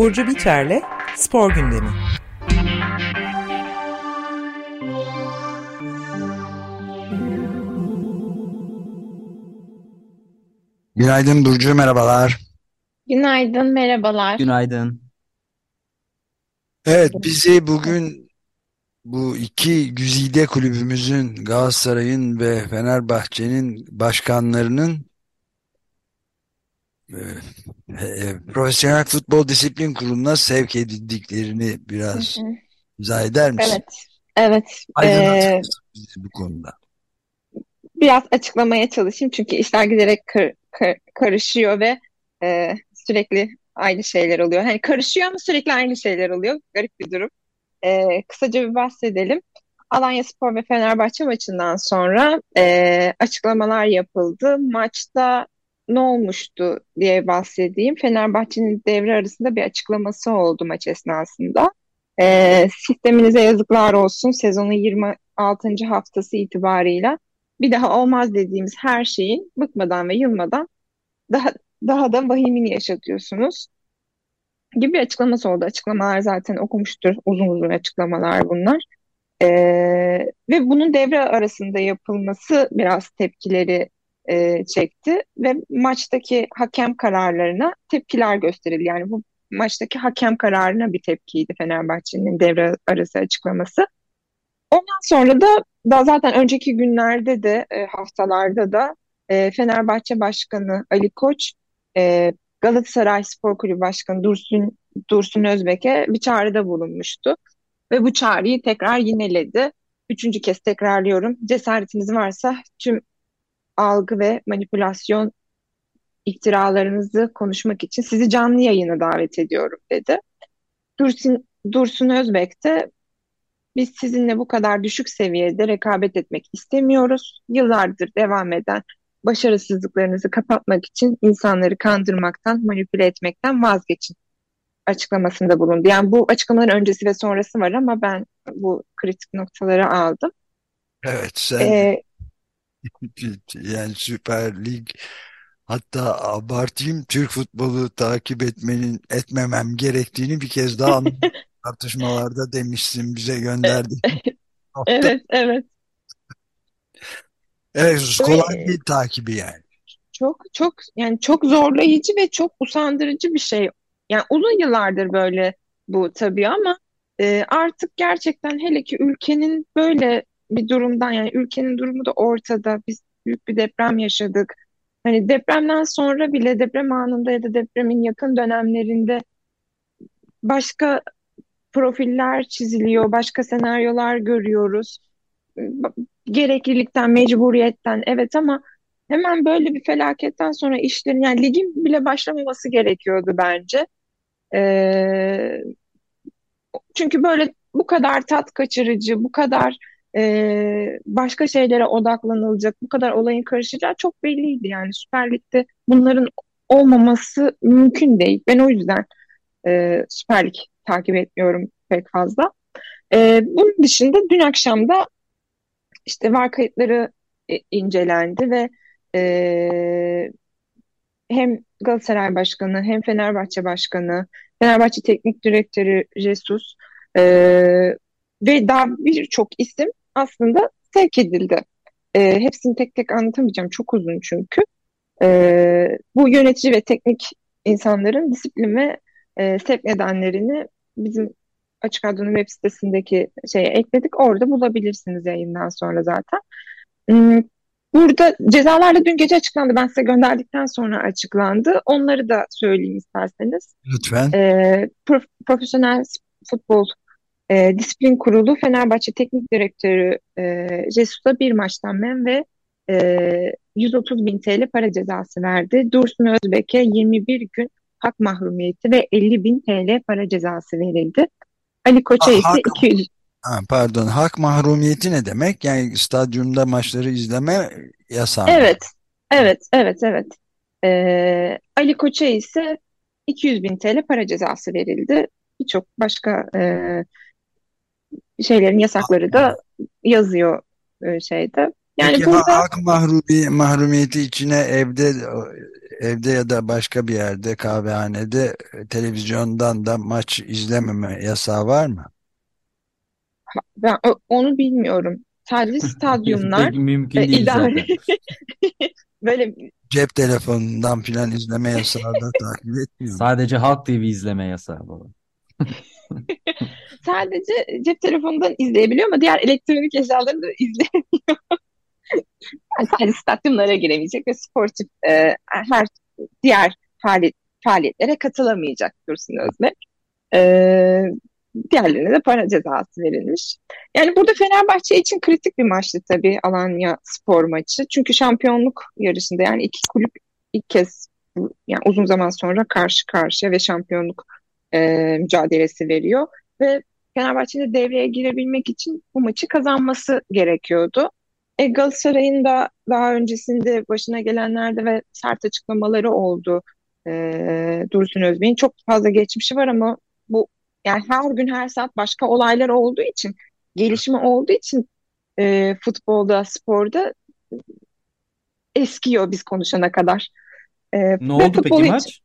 Burcu Biterle Spor Gündemi. Günaydın Burcu, merhabalar. Günaydın, merhabalar. Günaydın. Evet, bizi bugün bu iki güzide kulübümüzün Galatasaray'ın ve Fenerbahçe'nin başkanlarının e, e, Profesyonel Futbol Disiplin Kurulu'na sevk edildiklerini biraz hı. izah eder misin? Evet, evet. Ee, bu konuda? biraz açıklamaya çalışayım çünkü işler giderek kar- kar- karışıyor ve e, sürekli aynı şeyler oluyor. Hani karışıyor ama sürekli aynı şeyler oluyor. Garip bir durum. Ee, kısaca bir bahsedelim. Alanyaspor ve Fenerbahçe maçından sonra e, açıklamalar yapıldı. Maçta ne olmuştu diye bahsedeyim. Fenerbahçe'nin devre arasında bir açıklaması oldu maç esnasında. E, sisteminize yazıklar olsun. Sezonun 26. haftası itibarıyla bir daha olmaz dediğimiz her şeyin bıkmadan ve yılmadan daha daha da vahimini yaşatıyorsunuz gibi bir açıklaması oldu. Açıklamalar zaten okumuştur. Uzun uzun açıklamalar bunlar. Ee, ve bunun devre arasında yapılması biraz tepkileri e, çekti ve maçtaki hakem kararlarına tepkiler gösterildi. Yani bu maçtaki hakem kararına bir tepkiydi Fenerbahçe'nin devre arası açıklaması. Ondan sonra da da zaten önceki günlerde de e, haftalarda da e, Fenerbahçe Başkanı Ali Koç e, Galatasaray Spor Kulübü Başkanı Dursun Dursun Özbek'e bir çağrıda bulunmuştu ve bu çağrıyı tekrar yineledi. Üçüncü kez tekrarlıyorum. Cesaretiniz varsa tüm algı ve manipülasyon iftiralarınızı konuşmak için sizi canlı yayına davet ediyorum dedi. Dursun, Dursun Özbek de biz sizinle bu kadar düşük seviyede rekabet etmek istemiyoruz. Yıllardır devam eden başarısızlıklarınızı kapatmak için insanları kandırmaktan, manipüle etmekten vazgeçin açıklamasında bulundu. Yani bu açıklamaların öncesi ve sonrası var ama ben bu kritik noktaları aldım. Evet, sen Ee, yani Süper Lig hatta abartayım Türk futbolu takip etmenin etmemem gerektiğini bir kez daha anladım. tartışmalarda demişsin bize gönderdiğin nokta. evet, evet. Evet, kolay değil takibi yani. çok çok yani çok zorlayıcı ve çok usandırıcı bir şey. Yani uzun yıllardır böyle bu tabii ama e, artık gerçekten hele ki ülkenin böyle bir durumdan yani ülkenin durumu da ortada. Biz büyük bir deprem yaşadık. Hani depremden sonra bile deprem anında ya da depremin yakın dönemlerinde başka profiller çiziliyor, başka senaryolar görüyoruz. Gereklilikten, mecburiyetten evet ama hemen böyle bir felaketten sonra işlerin yani ligin bile başlamaması gerekiyordu bence. Ee, çünkü böyle bu kadar tat kaçırıcı, bu kadar e, başka şeylere odaklanılacak, bu kadar olayın karışacağı çok belliydi. Yani Süper Lig'de bunların olmaması mümkün değil. Ben o yüzden e, Süper Lig takip etmiyorum pek fazla. E, bunun dışında dün akşam da işte VAR kayıtları e, incelendi ve e, hem Galatasaray Başkanı hem Fenerbahçe Başkanı, Fenerbahçe Teknik Direktörü Jesus e, ve daha birçok isim aslında sevk edildi. E, hepsini tek tek anlatamayacağım. Çok uzun çünkü. E, bu yönetici ve teknik insanların disiplin ve e, sevk nedenlerini bizim Açık Radyo'nun web sitesindeki şeye ekledik. Orada bulabilirsiniz yayından sonra zaten. Hmm, Burada cezalar da dün gece açıklandı. Ben size gönderdikten sonra açıklandı. Onları da söyleyeyim isterseniz. Lütfen. Ee, Prof- Profesyonel Futbol e, Disiplin Kurulu Fenerbahçe Teknik Direktörü e, Jesus'a bir maçtan men ve e, 130 bin TL para cezası verdi. Dursun Özbek'e 21 gün hak mahrumiyeti ve 50 bin TL para cezası verildi. Ali Koç'a ise hak, 200 ha, pardon, hak mahrumiyeti ne demek? Yani stadyumda maçları izleme yasağı? Evet, evet, evet, evet. Ee, Ali Koç'a ise 200 bin TL para cezası verildi. Birçok başka e, şeylerin yasakları da yazıyor e, şeyde. Yani Peki burada hak mahrumi, mahrumiyeti içine evde evde ya da başka bir yerde kahvehanede e, televizyondan da maç izlememe yasağı var mı? ben onu bilmiyorum. Sadece stadyumlar mümkün değil idare böyle Cep telefonundan filan izleme yasağı da takip etmiyor? Sadece Halk TV izleme yasağı baba. Sadece cep telefonundan izleyebiliyor ama diğer elektronik eşyaları da izleyemiyor. Yani sadece stadyumlara giremeyecek ve sportif e, her diğer faaliyet, faaliyetlere katılamayacak Dursun Özbek. E, diğerlerine de para cezası verilmiş. Yani burada Fenerbahçe için kritik bir maçtı tabii Alanya spor maçı. Çünkü şampiyonluk yarışında yani iki kulüp ilk kez yani uzun zaman sonra karşı karşıya ve şampiyonluk e, mücadelesi veriyor. Ve Fenerbahçe'nin devreye girebilmek için bu maçı kazanması gerekiyordu. E, Galatasaray'ın da daha öncesinde başına gelenlerde ve sert açıklamaları oldu. E, Dursun Özbey'in çok fazla geçmişi var ama bu yani her gün her saat başka olaylar olduğu için gelişme olduğu için e, futbolda, sporda eskiyor biz konuşana kadar. E, Ne oldu peki hiç maç?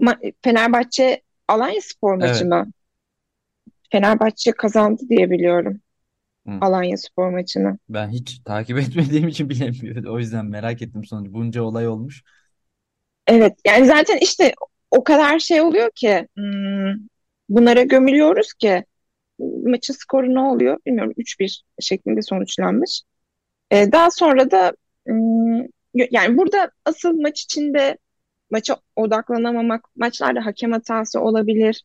ma- Fenerbahçe Alanya spor maçı Evet. mı? Fenerbahçe kazandı diye biliyorum Hı. Alanya spor maçını. Ben hiç takip etmediğim için bilemiyorum. O yüzden merak ettim sonucu. Bunca olay olmuş. Evet yani zaten işte o kadar şey oluyor ki hmm, bunlara gömülüyoruz ki maçın skoru ne oluyor bilmiyorum 3-1 şeklinde sonuçlanmış. Ee, daha sonra da hmm, yani burada asıl maç içinde maça odaklanamamak, maçlarda hakem hatası olabilir.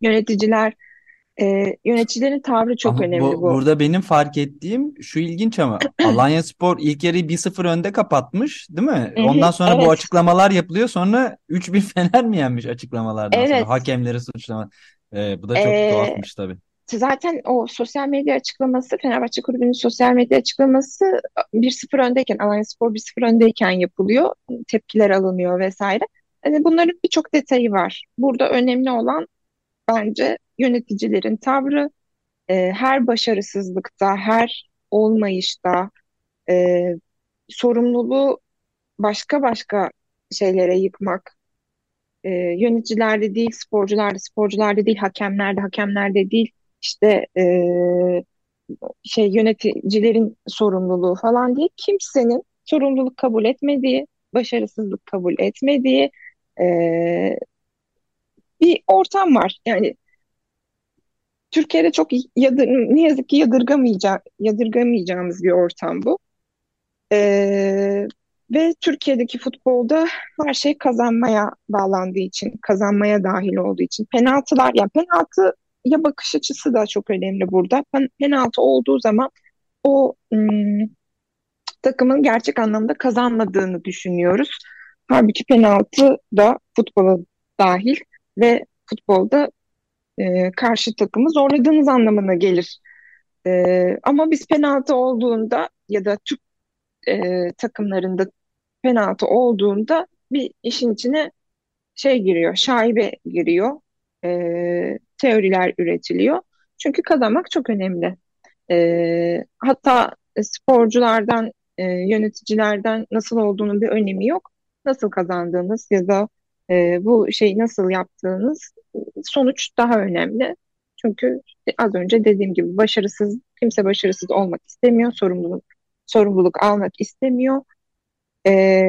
Yöneticiler, e, yöneticilerin tavrı çok Ama önemli bu, bu. burada benim fark ettiğim şu ilginç ama Alanyaspor ilk yarıyı 1-0 önde kapatmış, değil mi? Hı hı, Ondan sonra bu evet, açıklamalar yapılıyor. Sonra 3-1 Fener mi yenmiş açıklamalardan sonra? evet. Hakemleri suçlama. Ee, bu da çok Ee, tuhafmış tabii. zaten o sosyal medya açıklaması, Fenerbahçe Kulübü'nün sosyal medya açıklaması 1-0 öndeyken, Alanyaspor 1-0 öndeyken yapılıyor. Tepkiler alınıyor vesaire. Hani bunların birçok detayı var. Burada önemli olan bence yöneticilerin tavrı, e, her başarısızlıkta, her olmayışta e, sorumluluğu başka başka şeylere yıkmak, e, yöneticilerde değil, sporcularda, sporcularda değil, hakemlerde, hakemlerde değil, işte e, şey yöneticilerin sorumluluğu falan diye kimsenin sorumluluk kabul etmediği, başarısızlık kabul etmediği e, bir ortam var. Yani Türkiye'de çok yadır, ne yazık ki yadırgamayacak, yadırgamayacağımız bir ortam bu. Ee, ve Türkiye'deki futbolda her şey kazanmaya bağlandığı için, kazanmaya dahil olduğu için penaltılar, yani penaltı ya bakış açısı da çok önemli burada. Pen- Penaltı olduğu zaman o ım, takımın gerçek anlamda kazanmadığını düşünüyoruz. Halbuki penaltı da futbola dahil ve futbolda e, karşı takımı zorladığınız anlamına gelir. E, ama biz penaltı olduğunda ya da Türk e, takımlarında penaltı olduğunda bir işin içine şey giriyor, şaibe giriyor, e, teoriler üretiliyor. Çünkü kazanmak çok önemli. E, hatta sporculardan, e, yöneticilerden nasıl olduğunun bir önemi yok. Nasıl kazandığınız ya da e, bu şeyi nasıl yaptığınız sonuç daha önemli. Çünkü az önce dediğim gibi başarısız, kimse başarısız olmak istemiyor, sorumluluk sorumluluk almak istemiyor. E,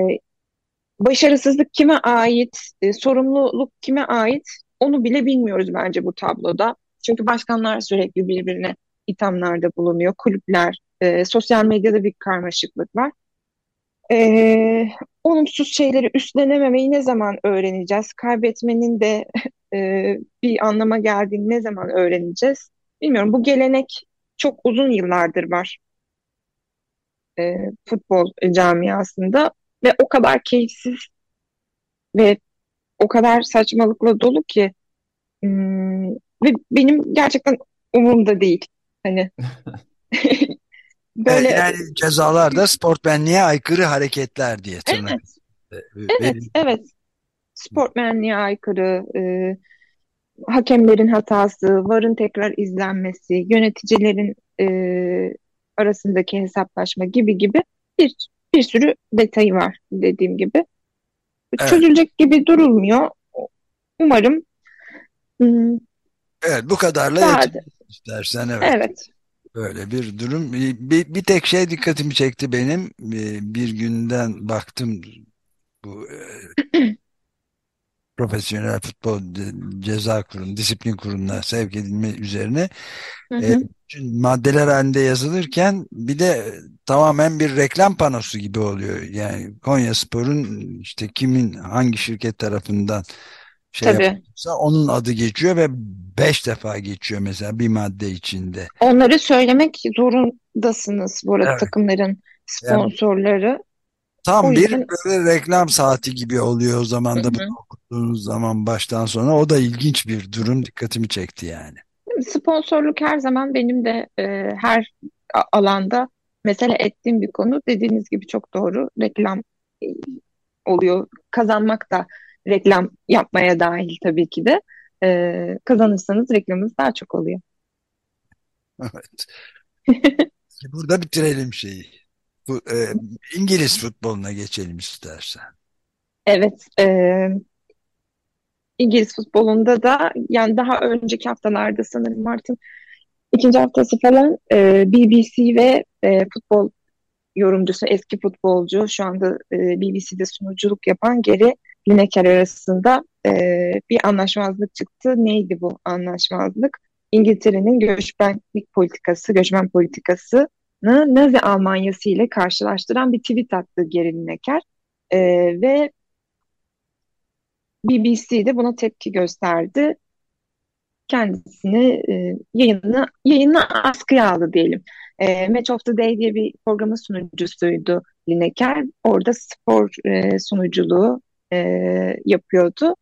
başarısızlık kime ait, e, sorumluluk kime ait onu bile bilmiyoruz bence bu tabloda. Çünkü başkanlar sürekli birbirine ithamlarda bulunuyor, kulüpler, e, sosyal medyada bir karmaşıklık var. E, olumsuz şeyleri üstlenememeyi ne zaman öğreneceğiz? Kaybetmenin de e, bir anlama geldiğini ne zaman öğreneceğiz? Bilmiyorum. Bu gelenek çok uzun yıllardır var e, futbol camiasında ve o kadar keyifsiz ve o kadar saçmalıkla dolu ki hmm, ve benim gerçekten umurumda değil. Hani E, böyle Yani cezalar da sportmenliğe aykırı hareketler diye tırnak evet, içinde evet, evet. Sportmenliğe aykırı, e, hakemlerin hatası, VAR'ın tekrar izlenmesi, yöneticilerin e, arasındaki hesaplaşma gibi gibi bir, bir sürü detayı var dediğim gibi. Evet. Çözülecek gibi durulmuyor. Umarım hmm, Evet bu kadarla yetin istersen evet. evet. Böyle bir durum. Bir, bir, tek şey dikkatimi çekti benim. Bir, bir günden baktım bu e, profesyonel futbol ce- ceza kurum, disiplin kuruluna sevk edilme üzerine Hı e, hı. bütün maddeler halinde yazılırken bir de tamamen bir reklam panosu gibi oluyor. Yani Konyaspor'un işte kimin hangi şirket tarafından şey Tabii. onun adı geçiyor ve beş defa geçiyor mesela bir madde içinde. Onları söylemek zorundasınız bu arada Evet. takımların Yani sponsorları. Tam O bir yüzden böyle reklam saati gibi oluyor o zaman da bunu okuduğunuz zaman baştan sona. O da ilginç bir durum. Dikkatimi çekti yani. Sponsorluk her zaman benim de e, her alanda mesele ettiğim bir konu. Dediğiniz gibi çok doğru. Reklam e, oluyor. Kazanmak da reklam yapmaya dahil tabii ki de. E, kazanırsanız reklamınız daha çok oluyor. Evet. Burada bitirelim şeyi. Bu, e, İngiliz futboluna geçelim istersen. Evet, e, İngiliz futbolunda da yani daha önceki haftalarda sanırım Mart'ın ikinci haftası falan e, BBC ve e, futbol yorumcusu, eski futbolcu, şu anda e, BBC'de sunuculuk yapan Geri Lineker arasında e, bir anlaşmazlık çıktı. Neydi bu anlaşmazlık? İngiltere'nin göçmenlik politikası, göçmen politikasını Nazi Almanyası ile karşılaştıran bir tweet attı Geri Lineker. E, ve BBC de buna tepki gösterdi. Kendisini e, yayını, yayını askıya aldı diyelim. E, Match of the Day diye bir programın sunucusuydu Lineker. Orada spor e, sunuculuğu e, yapıyordu.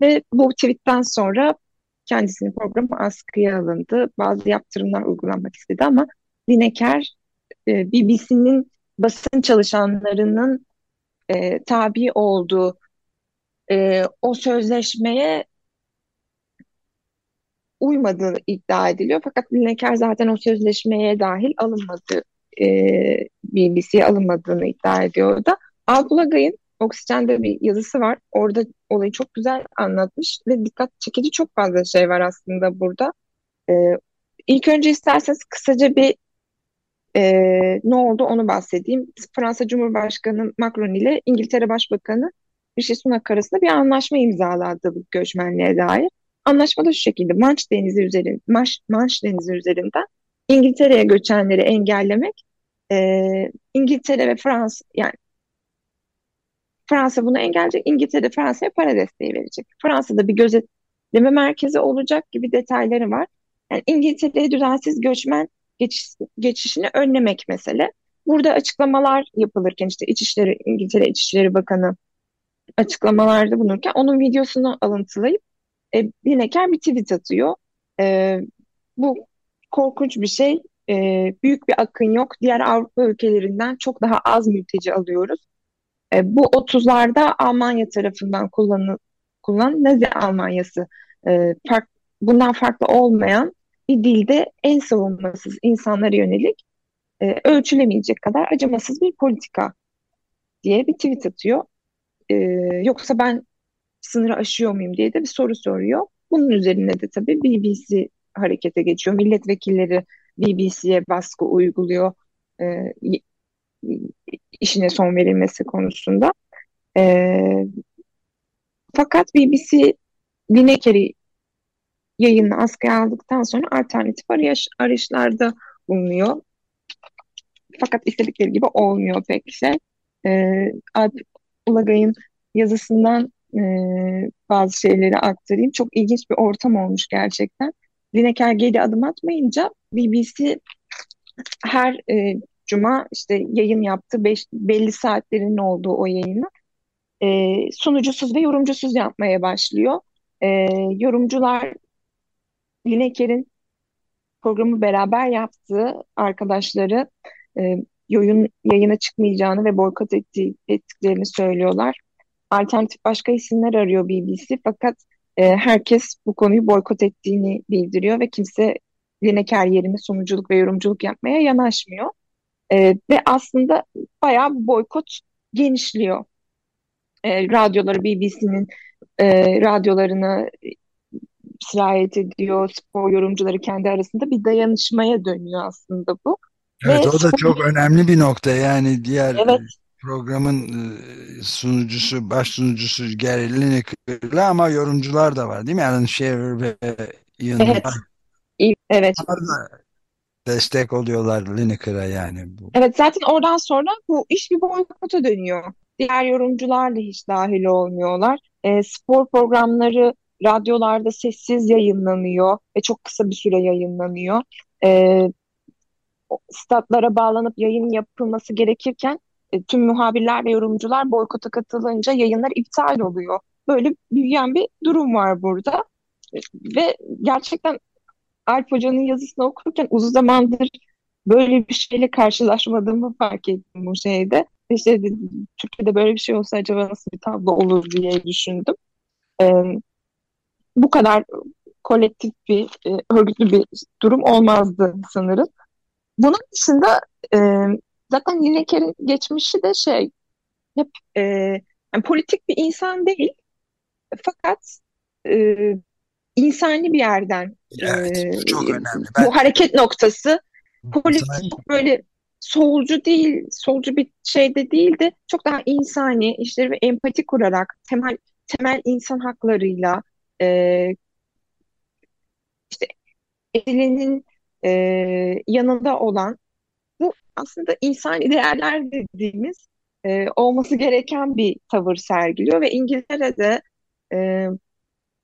Ve bu tweetten sonra kendisinin programı askıya alındı. Bazı yaptırımlar uygulanmak istedi ama Lineker e, BBC'nin basın çalışanlarının e, tabi olduğu e, o sözleşmeye uymadığı iddia ediliyor. Fakat Lineker zaten o sözleşmeye dahil alınmadı, e, BBC'ye alınmadığını iddia ediyor da. Alpulagay'ın Oksijen'de bir yazısı var. Orada olayı çok güzel anlatmış ve dikkat çekici çok fazla şey var aslında burada. E, ilk önce isterseniz kısaca bir e, ne oldu onu bahsedeyim. Fransa Cumhurbaşkanı Macron ile İngiltere Başbakanı Rishi Sunak arasında bir anlaşma imzaladı bu göçmenliğe dair. Anlaşmada şu şekilde Manş Denizi üzerinde Manş, Manş Denizi üzerinden İngiltere'ye göçenleri engellemek e, İngiltere ve Fransa yani Fransa bunu engelleyecek. İngiltere Fransa'ya para desteği verecek. Fransa'da bir gözetleme merkezi olacak gibi detayları var. Yani İngiltere'ye düzensiz göçmen geçiş, geçişini önlemek mesele. Burada açıklamalar yapılırken işte İçişleri İngiltere İçişleri Bakanı açıklamalarda bulunurken onun videosunu alıntılayıp e, Lineker bir tweet atıyor. E, bu korkunç bir şey. E, büyük bir akın yok. Diğer Avrupa ülkelerinden çok daha az mülteci alıyoruz. E, bu 30'larda Almanya tarafından kullanı, kullanılan Nazi Almanyası e, fark, bundan farklı olmayan dilde en savunmasız insanlara yönelik e, ölçülemeyecek kadar acımasız bir politika diye bir tweet atıyor. E, yoksa ben sınırı aşıyor muyum diye de bir soru soruyor. Bunun üzerine de tabii BBC harekete geçiyor. Milletvekilleri BBC'ye baskı uyguluyor e, işine son verilmesi konusunda. E, fakat BBC Lineker'i yayını askıya aldıktan sonra alternatif arayış, arayışlarda bulunuyor. Fakat istedikleri gibi olmuyor pek şey. E, Alp Ulagay'ın yazısından e, bazı şeyleri aktarayım. Çok ilginç bir ortam olmuş gerçekten. Lineker geri adım atmayınca BBC her e, cuma işte yayın yaptı. Beş, belli saatlerin olduğu o yayını e, sunucusuz ve yorumcusuz yapmaya başlıyor. E, yorumcular Lineker'in programı beraber yaptığı arkadaşları e, yayın, yayına çıkmayacağını ve boykot ettiği, ettiklerini söylüyorlar. Alternatif başka isimler arıyor BBC fakat e, herkes bu konuyu boykot ettiğini bildiriyor ve kimse Lineker yerine sunuculuk ve yorumculuk yapmaya yanaşmıyor. E, ve aslında bayağı boykot genişliyor. E, radyoları BBC'nin e, radyolarını sirayet ediyor. Spor yorumcuları kendi arasında bir dayanışmaya dönüyor aslında bu. Evet Ve o da çok önemli bir nokta. Yani diğer evet, e, programın e, sunucusu, baş sunucusu Gary Lineker'la ama yorumcular da var değil mi? Alan Shearer ve Ian evet, evet. Destek oluyorlar Lineker'a yani. Bu. Evet zaten oradan sonra bu iş bir boykota dönüyor. Diğer yorumcular da hiç dahil olmuyorlar. E, spor programları radyolarda sessiz yayınlanıyor ve çok kısa bir süre yayınlanıyor. E, statlara bağlanıp yayın yapılması gerekirken e, tüm muhabirler ve yorumcular boykota katılınca yayınlar iptal oluyor. Böyle büyüyen bir durum var burada. E, Ve gerçekten Alp Hoca'nın yazısını okurken uzun zamandır böyle bir şeyle karşılaşmadığımı fark ettim bu şeyde. İşte Türkiye'de böyle bir şey olsa acaba nasıl bir tablo olur diye düşündüm. Ee, bu kadar kolektif bir, e, örgütlü bir durum olmazdı sanırım. Bunun dışında e, zaten Lineker'in geçmişi de şey hep e, yani politik bir insan değil fakat e, insani bir yerden Evet e, bu çok önemli. Ben bu hareket noktası politik çok böyle solcu değil, solcu bir şeyde değil de çok daha insani işleri ve empati kurarak temel temel insan haklarıyla e, işte elinin e, yanında olan bu aslında insani değerler dediğimiz e, olması gereken bir tavır sergiliyor ve İngiltere'de e,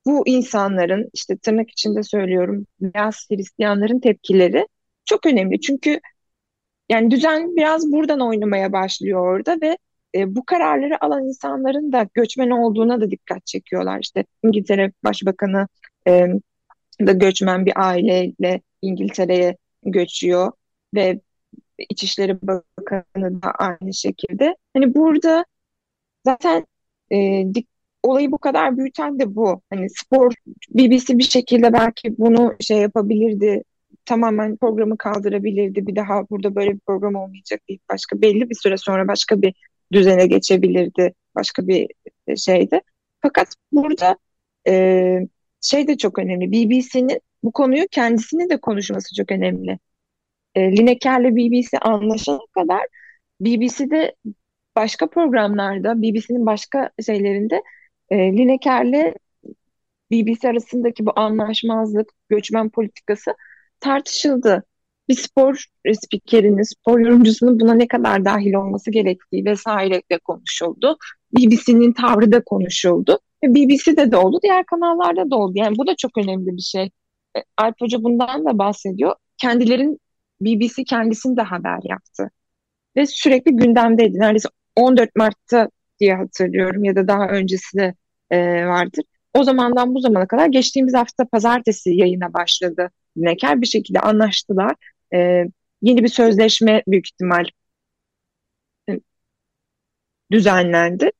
bu insanların işte tırnak içinde söylüyorum beyaz Hristiyanların tepkileri çok önemli. Çünkü yani düzen biraz buradan oynamaya başlıyor orada ve e, bu kararları alan insanların da göçmen olduğuna da dikkat çekiyorlar. İşte İngiltere Başbakanı e, da göçmen bir aileyle İngiltere'ye göçüyor ve İçişleri Bakanı da aynı şekilde. Hani burada zaten e, dik- olayı bu kadar büyüten de bu. Hani spor BBC bir şekilde belki bunu şey yapabilirdi. Tamamen programı kaldırabilirdi. Bir daha burada böyle bir program olmayacak deyip başka belli bir süre sonra başka bir düzene geçebilirdi. Başka bir e, şeyde. Fakat burada e, şey de çok önemli. BBC'nin bu konuyu kendisinin de konuşması çok önemli. E, Lineker'le BBC anlaşana kadar BBC'de başka programlarda, BBC'nin başka şeylerinde e, Lineker'le BBC arasındaki bu anlaşmazlık, göçmen politikası tartışıldı. Bir spor spikerinin, spor yorumcusunun buna ne kadar dahil olması gerektiği vesaire de konuşuldu. BBC'nin tavrı da konuşuldu. Ve BBC'de de oldu, diğer kanallarda da oldu. Yani bu da çok önemli bir şey. E, Alp Hoca bundan da bahsediyor. Kendilerin BBC kendisini de haber yaptı. Ve sürekli gündemdeydi. Neredeyse 14 Mart'ta diye hatırlıyorum ya da daha öncesi de e, vardır. O zamandan bu zamana kadar geçtiğimiz hafta pazartesi yayına başladı Lineker. Bir şekilde anlaştılar. E, yeni bir sözleşme büyük ihtimal e, düzenlendi.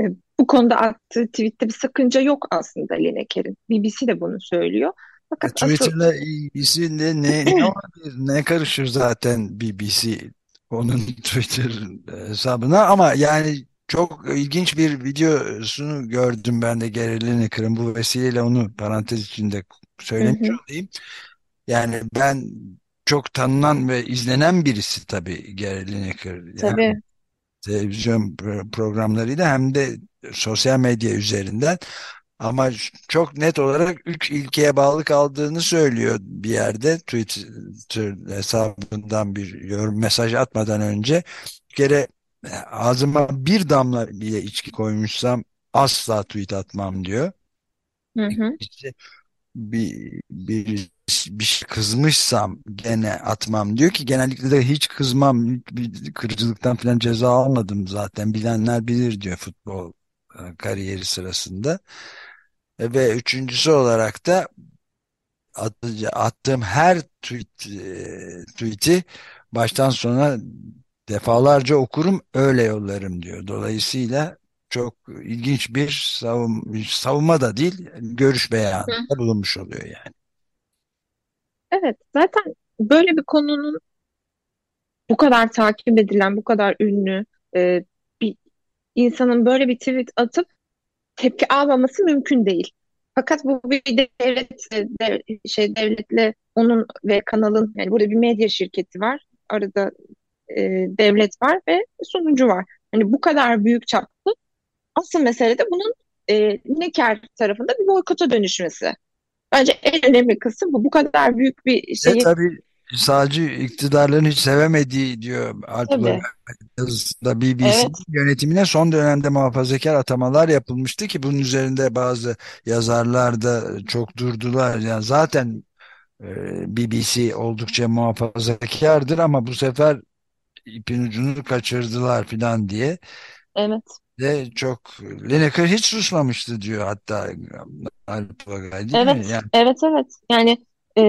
E, bu konuda attığı tweette bir sakınca yok aslında Lineker'in. BBC de bunu söylüyor. E, Fakat asıl Twitter'la ilgisi ne, ne? Ne karışır zaten BBC onun Twitter hesabına ama yani çok ilginç bir videosunu gördüm ben de Gary Lineker'ın bu vesileyle onu parantez içinde hı söylemiş hı, olayım. Yani ben çok tanınan ve izlenen birisi tabii Gary Lineker. Yani tabii. televizyon pro- programlarıyla hem de sosyal medya üzerinden ama çok net olarak üç ilkeye bağlı kaldığını söylüyor bir yerde Twitter hesabından bir yorum mesaj atmadan önce bir kere e, ağzıma bir damla bile içki koymuşsam asla tweet atmam diyor. Hı hı, İşte bir, bir, bir şey kızmışsam gene atmam. Diyor ki genellikle de hiç kızmam. Bir kırıcılıktan falan ceza almadım zaten. Bilenler bilir diyor futbol e, kariyeri sırasında. E, ve üçüncüsü olarak da attığım her tweet, e, tweet'i baştan sona defalarca okurum öyle yollarım diyor. Dolayısıyla çok ilginç bir savun, savunma da değil görüş beyanında bulunmuş oluyor yani. Evet, zaten böyle bir konunun bu kadar takip edilen, bu kadar ünlü e, bir insanın böyle bir tweet atıp tepki almaması mümkün değil. Fakat bu bir devlet dev, şey devletle onun ve kanalın yani burada bir medya şirketi var. Arada e, devlet var ve sunucu var. Hani bu kadar büyük çaplı asıl mesele de bunun e, Neker tarafında bir boykota dönüşmesi. Bence en önemli kısım bu. Bu kadar büyük bir Ve şeyi tabii sadece iktidarların hiç sevemediği diyor tabii. yazısında BBC Evet, yönetimine son dönemde muhafazakar atamalar yapılmıştı ki bunun üzerinde bazı yazarlar da çok durdular. Yani zaten e, BBC oldukça muhafazakardır ama bu sefer ipin ucunu kaçırdılar filan diye evet, de çok Lineker hiç susmamıştı diyor hatta Alp Bagay değil mi? evet, Yani evet, evet. Yani e,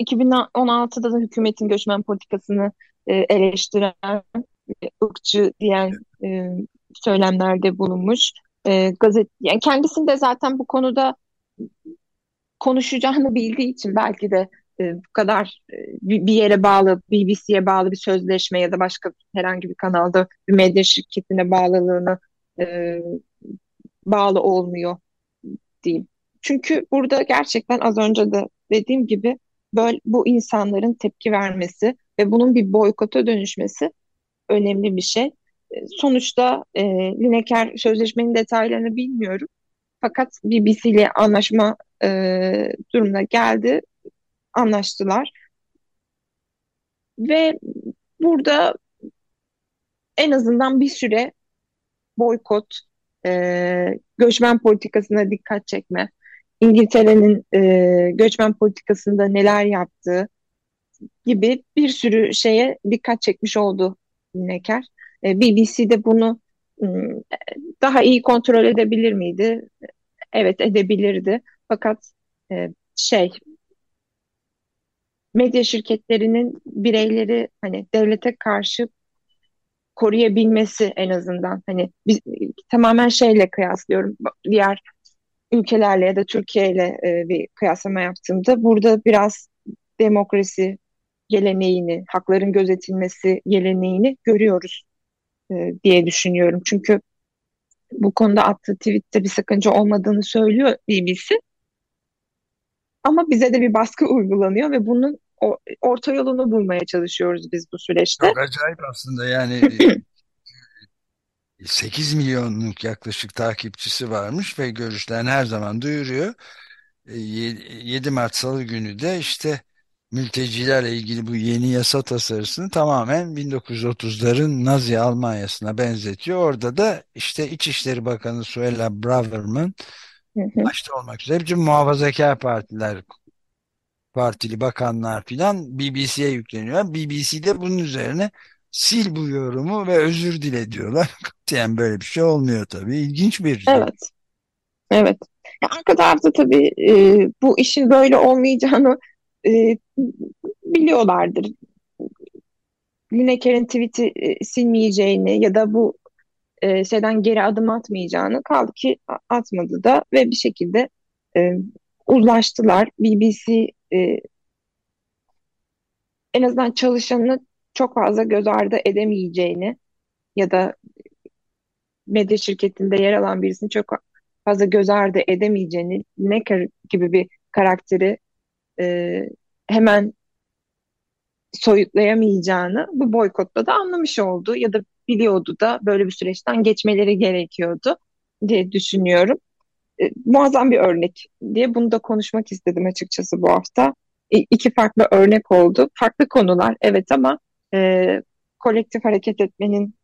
2016'da da hükümetin göçmen politikasını e, eleştiren, ırkçı diyen e, söylemlerde bulunmuş. E, gazet, yani kendisinde zaten bu konuda konuşacağını bildiği için belki de e, bu kadar e, bir yere bağlı, BBC'ye bağlı bir sözleşme ya da başka herhangi bir kanalda bir medya şirketine bağlılığını e, bağlı olmuyor diyeyim. Çünkü burada gerçekten az önce de dediğim gibi böyle bu insanların tepki vermesi ve bunun bir boykota dönüşmesi önemli bir şey. E, Sonuçta e, Lineker sözleşmenin detaylarını bilmiyorum. Fakat BBC ile anlaşma e, durumuna geldi, anlaştılar ve burada en azından bir süre boykot, e, göçmen politikasına dikkat çekme, İngiltere'nin e, göçmen politikasında neler yaptığı gibi bir sürü şeye dikkat çekmiş oldu Necker. E, BBC'de bunu daha iyi kontrol edebilir miydi? Evet edebilirdi. Fakat e, şey medya şirketlerinin bireyleri hani devlete karşı koruyabilmesi en azından. Hani biz tamamen şeyle kıyaslıyorum. Diğer ülkelerle ya da Türkiye ile e, bir kıyaslama yaptığımda burada biraz demokrasi geleneğini, hakların gözetilmesi geleneğini görüyoruz e, diye düşünüyorum. Çünkü bu konuda attığı tweette bir sakınca olmadığını söylüyor BBC ama bize de bir baskı uygulanıyor ve bunun o- orta yolunu bulmaya çalışıyoruz biz bu süreçte. çok acayip aslında yani 8 milyonluk yaklaşık takipçisi varmış ve görüşlerini her zaman duyuruyor. E, ye- 7 Mart Salı günü de işte mültecilerle ilgili bu yeni yasa tasarısını tamamen 1930'ların Nazi Almanya'sına benzetiyor. Orada da işte İçişleri Bakanı Suella Braverman başta olmak üzere bütün muhafazakar partiler, partili bakanlar filan BBC'ye yükleniyor. BBC de bunun üzerine sil bu yorumu ve özür dile diyorlar. Yani böyle bir şey olmuyor tabii. İlginç bir durum. Evet, evet. Arka tarafta tabii e, bu işin böyle olmayacağını e, biliyorlardır. Lineker'in tweet'i e, silmeyeceğini ya da bu e, şeyden geri adım atmayacağını kaldı ki atmadı da ve bir şekilde e, uzlaştılar. BBC e, en azından çalışanını çok fazla göz ardı edemeyeceğini ya da medya şirketinde yer alan birisini çok fazla göz ardı edemeyeceğini, Necker gibi bir karakteri e, hemen soyutlayamayacağını bu boykotta da anlamış oldu ya da biliyordu da böyle bir süreçten geçmeleri gerekiyordu diye düşünüyorum. E, muazzam bir örnek diye bunu da konuşmak istedim açıkçası bu hafta. İ- iki farklı örnek oldu. Farklı konular evet ama e, kolektif hareket etmenin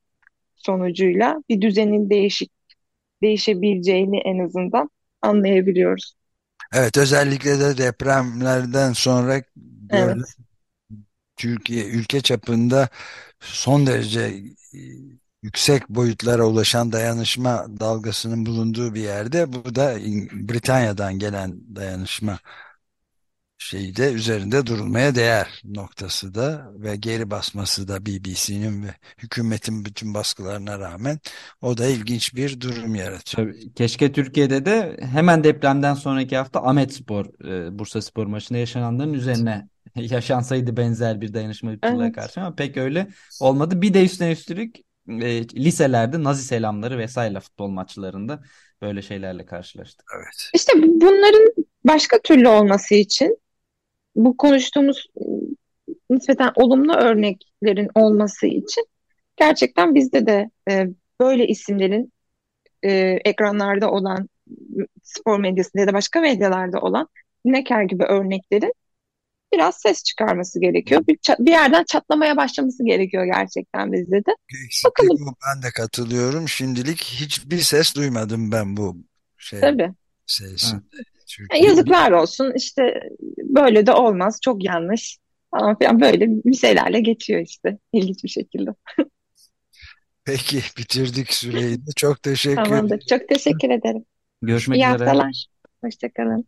sonucuyla bir düzenin değişik değişebileceğini en azından anlayabiliyoruz. Evet özellikle de depremlerden sonra Evet, Türkiye ülke çapında son derece e, yüksek boyutlara ulaşan dayanışma dalgasının bulunduğu bir yerde bu da Britanya'dan gelen dayanışma şeyi de üzerinde durulmaya değer noktası da ve geri basması da BBC'nin ve hükümetin bütün baskılarına rağmen o da ilginç bir durum yaratıyor. Tabii, keşke Türkiye'de de hemen depremden sonraki hafta Ahmetspor, e, Bursaspor maçında yaşananların üzerine yaşansaydı benzer bir dayanışma Evet. karşı ama pek öyle olmadı. Bir de üstüne üstlük e, liselerde Nazi selamları vesaire futbol maçlarında böyle şeylerle karşılaştık. Evet. İşte bunların başka türlü olması için bu konuştuğumuz nispeten olumlu örneklerin olması için gerçekten bizde de e, böyle isimlerin e, ekranlarda olan spor medyasında ya da başka medyalarda olan Necker gibi örneklerin biraz ses çıkarması gerekiyor. Bir, bir yerden çatlamaya başlaması gerekiyor gerçekten bizde de. Eksiklik Bakalım bu. Ben de katılıyorum. Şimdilik hiçbir ses duymadım ben bu şey tabii. sesinde. Yazıklar olsun işte böyle de olmaz çok yanlış falan filan böyle bir şeylerle geçiyor işte ilginç bir şekilde. Peki bitirdik süreyi de. Çok teşekkür Tamamdır. Çok teşekkür ederim. Görüşmek İyi üzere. haftalar. Hoşça kalın.